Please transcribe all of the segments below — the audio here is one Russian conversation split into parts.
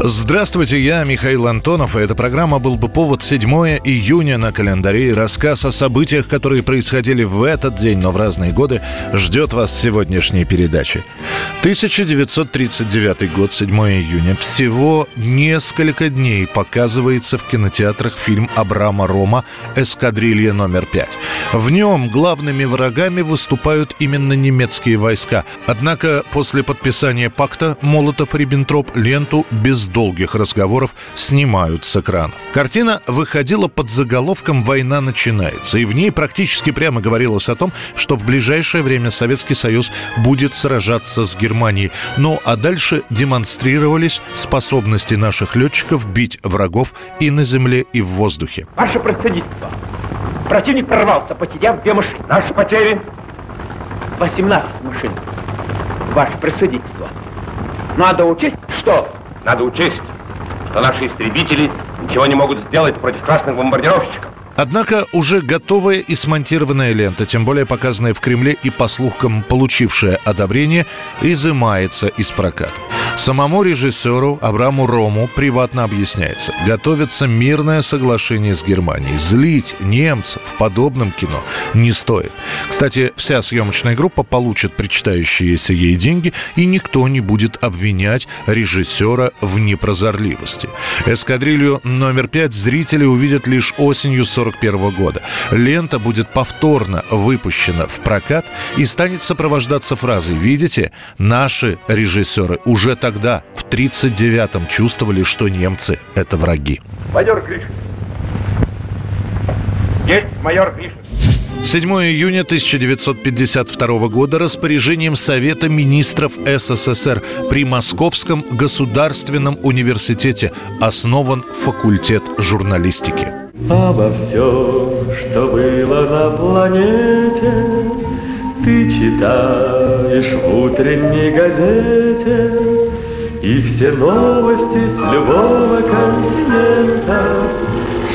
Здравствуйте, я Михаил Антонов, и эта программа «Был бы повод» 7 июня на календаре. Рассказ о событиях, которые происходили в этот день, но в разные годы, ждет вас в сегодняшней передаче. 1939 год, 7 июня. Всего несколько дней показывается в кинотеатрах фильм Абрама Рома «Эскадрилья номер 5». В нем главными врагами выступают именно немецкие войска. Однако после подписания пакта Молотов-Риббентроп ленту без долгих разговоров снимают с экранов. Картина выходила под заголовком «Война начинается», и в ней практически прямо говорилось о том, что в ближайшее время Советский Союз будет сражаться с Германией. Ну а дальше демонстрировались способности наших летчиков бить врагов и на земле, и в воздухе. Ваше происходительство. Противник прорвался, потеряв две машины. Наши потери? 18 машин. Ваше происходительство. Надо учесть, что надо учесть, что наши истребители ничего не могут сделать против красных бомбардировщиков. Однако уже готовая и смонтированная лента, тем более показанная в Кремле и, по слухам, получившая одобрение, изымается из проката. Самому режиссеру Абраму Рому приватно объясняется. Готовится мирное соглашение с Германией. Злить немцев в подобном кино не стоит. Кстати, вся съемочная группа получит причитающиеся ей деньги, и никто не будет обвинять режиссера в непрозорливости. Эскадрилью номер пять зрители увидят лишь осенью 41 года. Лента будет повторно выпущена в прокат и станет сопровождаться фразой «Видите, наши режиссеры уже так тогда, в 1939-м, чувствовали, что немцы — это враги. Майор Гришин. Есть майор Гришин. 7 июня 1952 года распоряжением Совета министров СССР при Московском государственном университете основан факультет журналистики. Обо всем, что было на планете, ты читаешь в утренней газете. И все новости с любого континента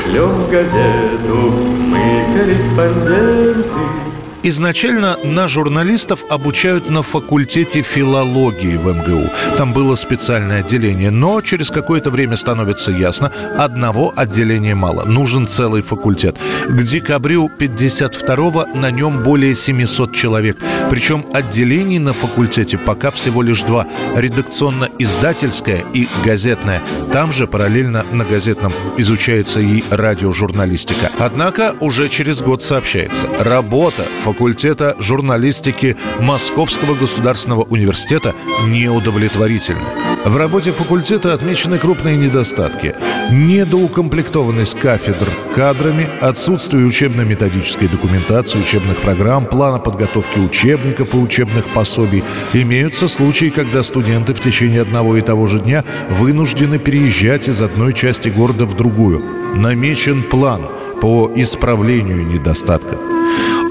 Шлем газету мы корреспонденты Изначально на журналистов обучают на факультете филологии в МГУ. Там было специальное отделение, но через какое-то время становится ясно, одного отделения мало, нужен целый факультет. К декабрю 52-го на нем более 700 человек. Причем отделений на факультете пока всего лишь два. Редакционно-издательское и газетное. Там же параллельно на газетном изучается и радиожурналистика. Однако уже через год сообщается, работа факультета факультета журналистики Московского государственного университета неудовлетворительны. В работе факультета отмечены крупные недостатки. Недоукомплектованность кафедр кадрами, отсутствие учебно-методической документации, учебных программ, плана подготовки учебников и учебных пособий. Имеются случаи, когда студенты в течение одного и того же дня вынуждены переезжать из одной части города в другую. Намечен план по исправлению недостатков.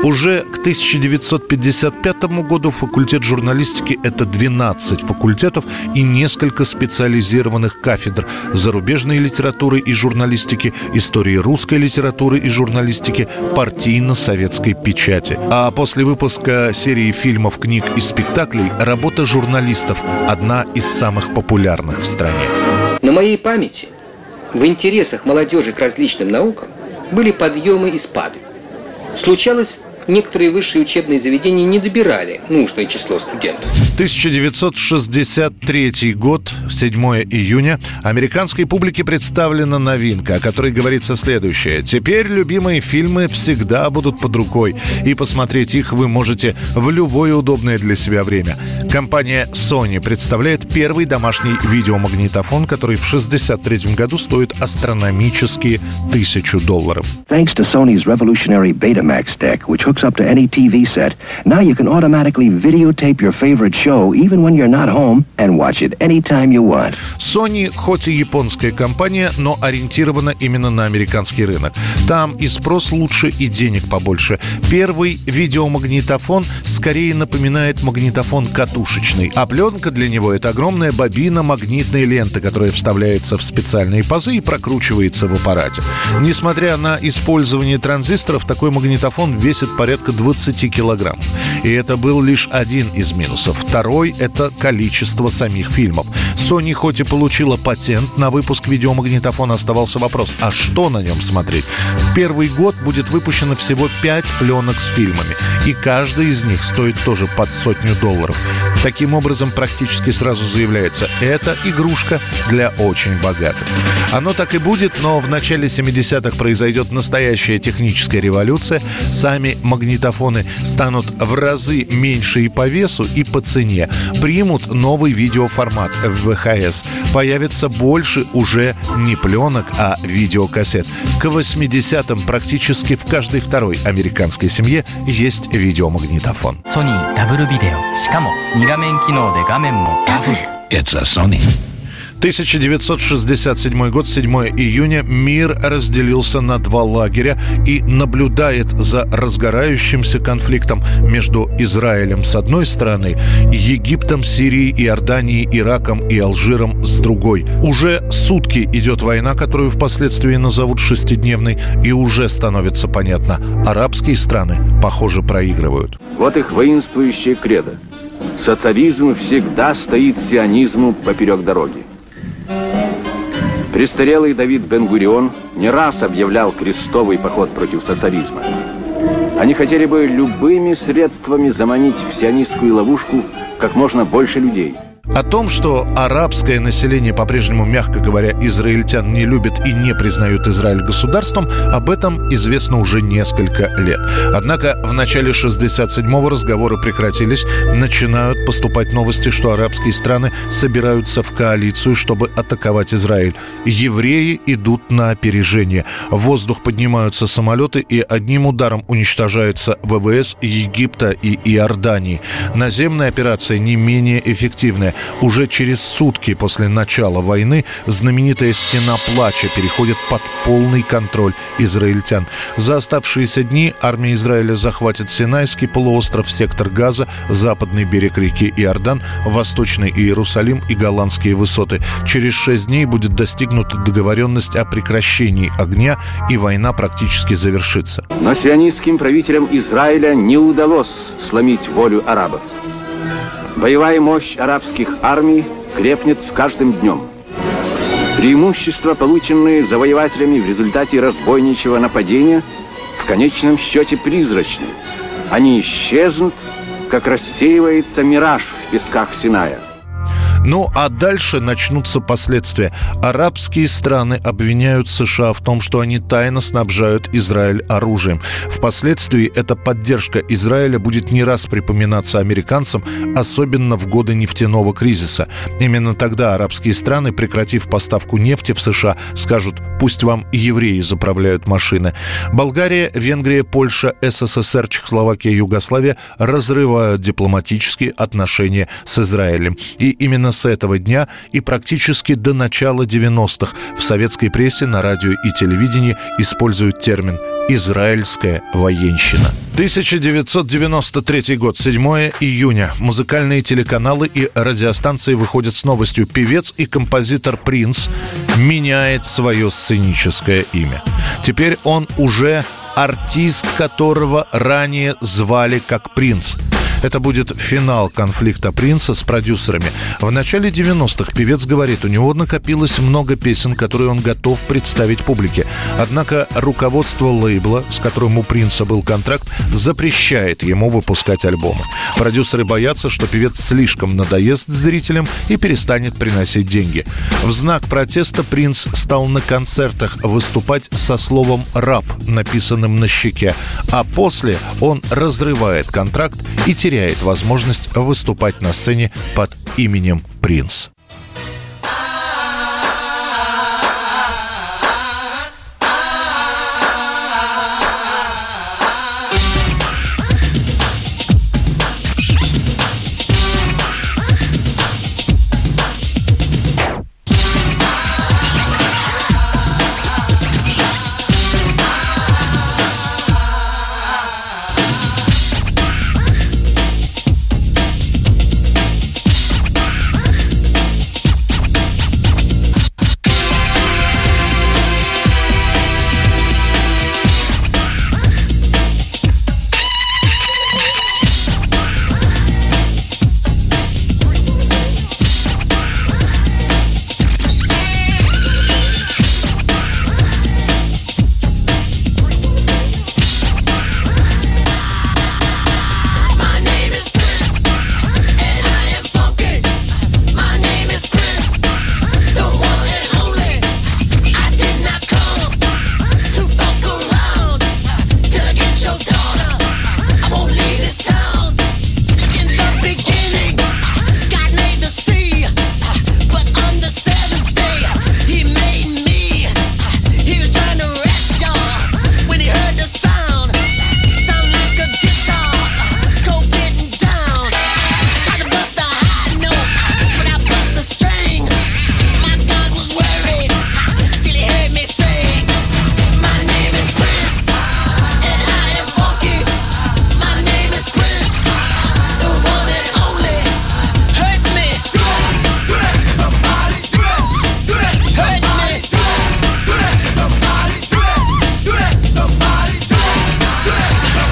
Уже к 1955 году факультет журналистики – это 12 факультетов и несколько специализированных кафедр зарубежной литературы и журналистики, истории русской литературы и журналистики, партийно-советской печати. А после выпуска серии фильмов, книг и спектаклей работа журналистов – одна из самых популярных в стране. На моей памяти в интересах молодежи к различным наукам были подъемы и спады. Случалось некоторые высшие учебные заведения не добирали нужное число студентов. 1963 год, 7 июня, американской публике представлена новинка, о которой говорится следующее. Теперь любимые фильмы всегда будут под рукой, и посмотреть их вы можете в любое удобное для себя время. Компания Sony представляет первый домашний видеомагнитофон, который в 1963 году стоит астрономические тысячу долларов. Thanks to Sony's revolutionary Betamax deck, which hooks up to any TV set. Now you can automatically videotape your favorite show even when you're not home and watch it anytime you want. Sony хоть и японская компания, но ориентирована именно на американский рынок. Там и спрос лучше, и денег побольше. Первый видеомагнитофон скорее напоминает магнитофон катушечный, а пленка для него — это огромная бобина магнитной ленты, которая вставляется в специальные пазы и прокручивается в аппарате. Несмотря на использование транзисторов, такой магнитофон весит порядка 20 килограммов. И это был лишь один из минусов. Второй — это количество самих фильмов. Sony хоть и получила патент на выпуск видеомагнитофона, оставался вопрос, а что на нем смотреть? В первый год будет выпущено всего 5 пленок с фильмами, и каждая из них стоит тоже под сотню долларов. Таким образом, практически сразу заявляется, это игрушка для очень богатых. Оно так и будет, но в начале 70-х произойдет настоящая техническая революция. Сами магнитофоны станут в разы меньше и по весу, и по цене. Примут новый видеоформат VHS. Появится больше уже не пленок, а видеокассет. К 80-м практически в каждой второй американской семье есть видеомагнитофон. Sony ダブルビデオしかも2画面機能で画面もダブル It's a Sony. 1967 год, 7 июня, мир разделился на два лагеря и наблюдает за разгорающимся конфликтом между Израилем с одной стороны, Египтом, Сирией, Иорданией, Ираком и Алжиром с другой. Уже сутки идет война, которую впоследствии назовут шестидневной, и уже становится понятно, арабские страны, похоже, проигрывают. Вот их воинствующее кредо. Социализм всегда стоит сионизму поперек дороги. Престарелый Давид Бен-Гурион не раз объявлял крестовый поход против социализма. Они хотели бы любыми средствами заманить в сионистскую ловушку как можно больше людей – о том, что арабское население по-прежнему, мягко говоря, израильтян не любит и не признают Израиль государством, об этом известно уже несколько лет. Однако в начале 67-го разговоры прекратились, начинают поступать новости, что арабские страны собираются в коалицию, чтобы атаковать Израиль. Евреи идут на опережение. В воздух поднимаются самолеты и одним ударом уничтожаются ВВС Египта и Иордании. Наземная операция не менее эффективная. Уже через сутки после начала войны знаменитая «Стена плача» переходит под полный контроль израильтян. За оставшиеся дни армия Израиля захватит Синайский полуостров, сектор Газа, западный берег реки Иордан, восточный Иерусалим и голландские высоты. Через шесть дней будет достигнута договоренность о прекращении огня, и война практически завершится. Но сионистским правителям Израиля не удалось сломить волю арабов. Боевая мощь арабских армий крепнет с каждым днем. Преимущества, полученные завоевателями в результате разбойничьего нападения, в конечном счете призрачны. Они исчезнут, как рассеивается мираж в песках Синая. Ну а дальше начнутся последствия. Арабские страны обвиняют США в том, что они тайно снабжают Израиль оружием. Впоследствии эта поддержка Израиля будет не раз припоминаться американцам, особенно в годы нефтяного кризиса. Именно тогда арабские страны, прекратив поставку нефти в США, скажут «пусть вам евреи заправляют машины». Болгария, Венгрия, Польша, СССР, Чехословакия, Югославия разрывают дипломатические отношения с Израилем. И именно с этого дня и практически до начала 90-х в советской прессе, на радио и телевидении используют термин «израильская военщина». 1993 год, 7 июня. Музыкальные телеканалы и радиостанции выходят с новостью. Певец и композитор Принц меняет свое сценическое имя. Теперь он уже артист, которого ранее звали как Принц. Это будет финал конфликта Принца с продюсерами. В начале 90-х певец говорит, у него накопилось много песен, которые он готов представить публике. Однако руководство лейбла, с которым у Принца был контракт, запрещает ему выпускать альбомы. Продюсеры боятся, что певец слишком надоест зрителям и перестанет приносить деньги. В знак протеста Принц стал на концертах выступать со словом «рап», написанным на щеке, а после он разрывает контракт и теряет теряет возможность выступать на сцене под именем «Принц».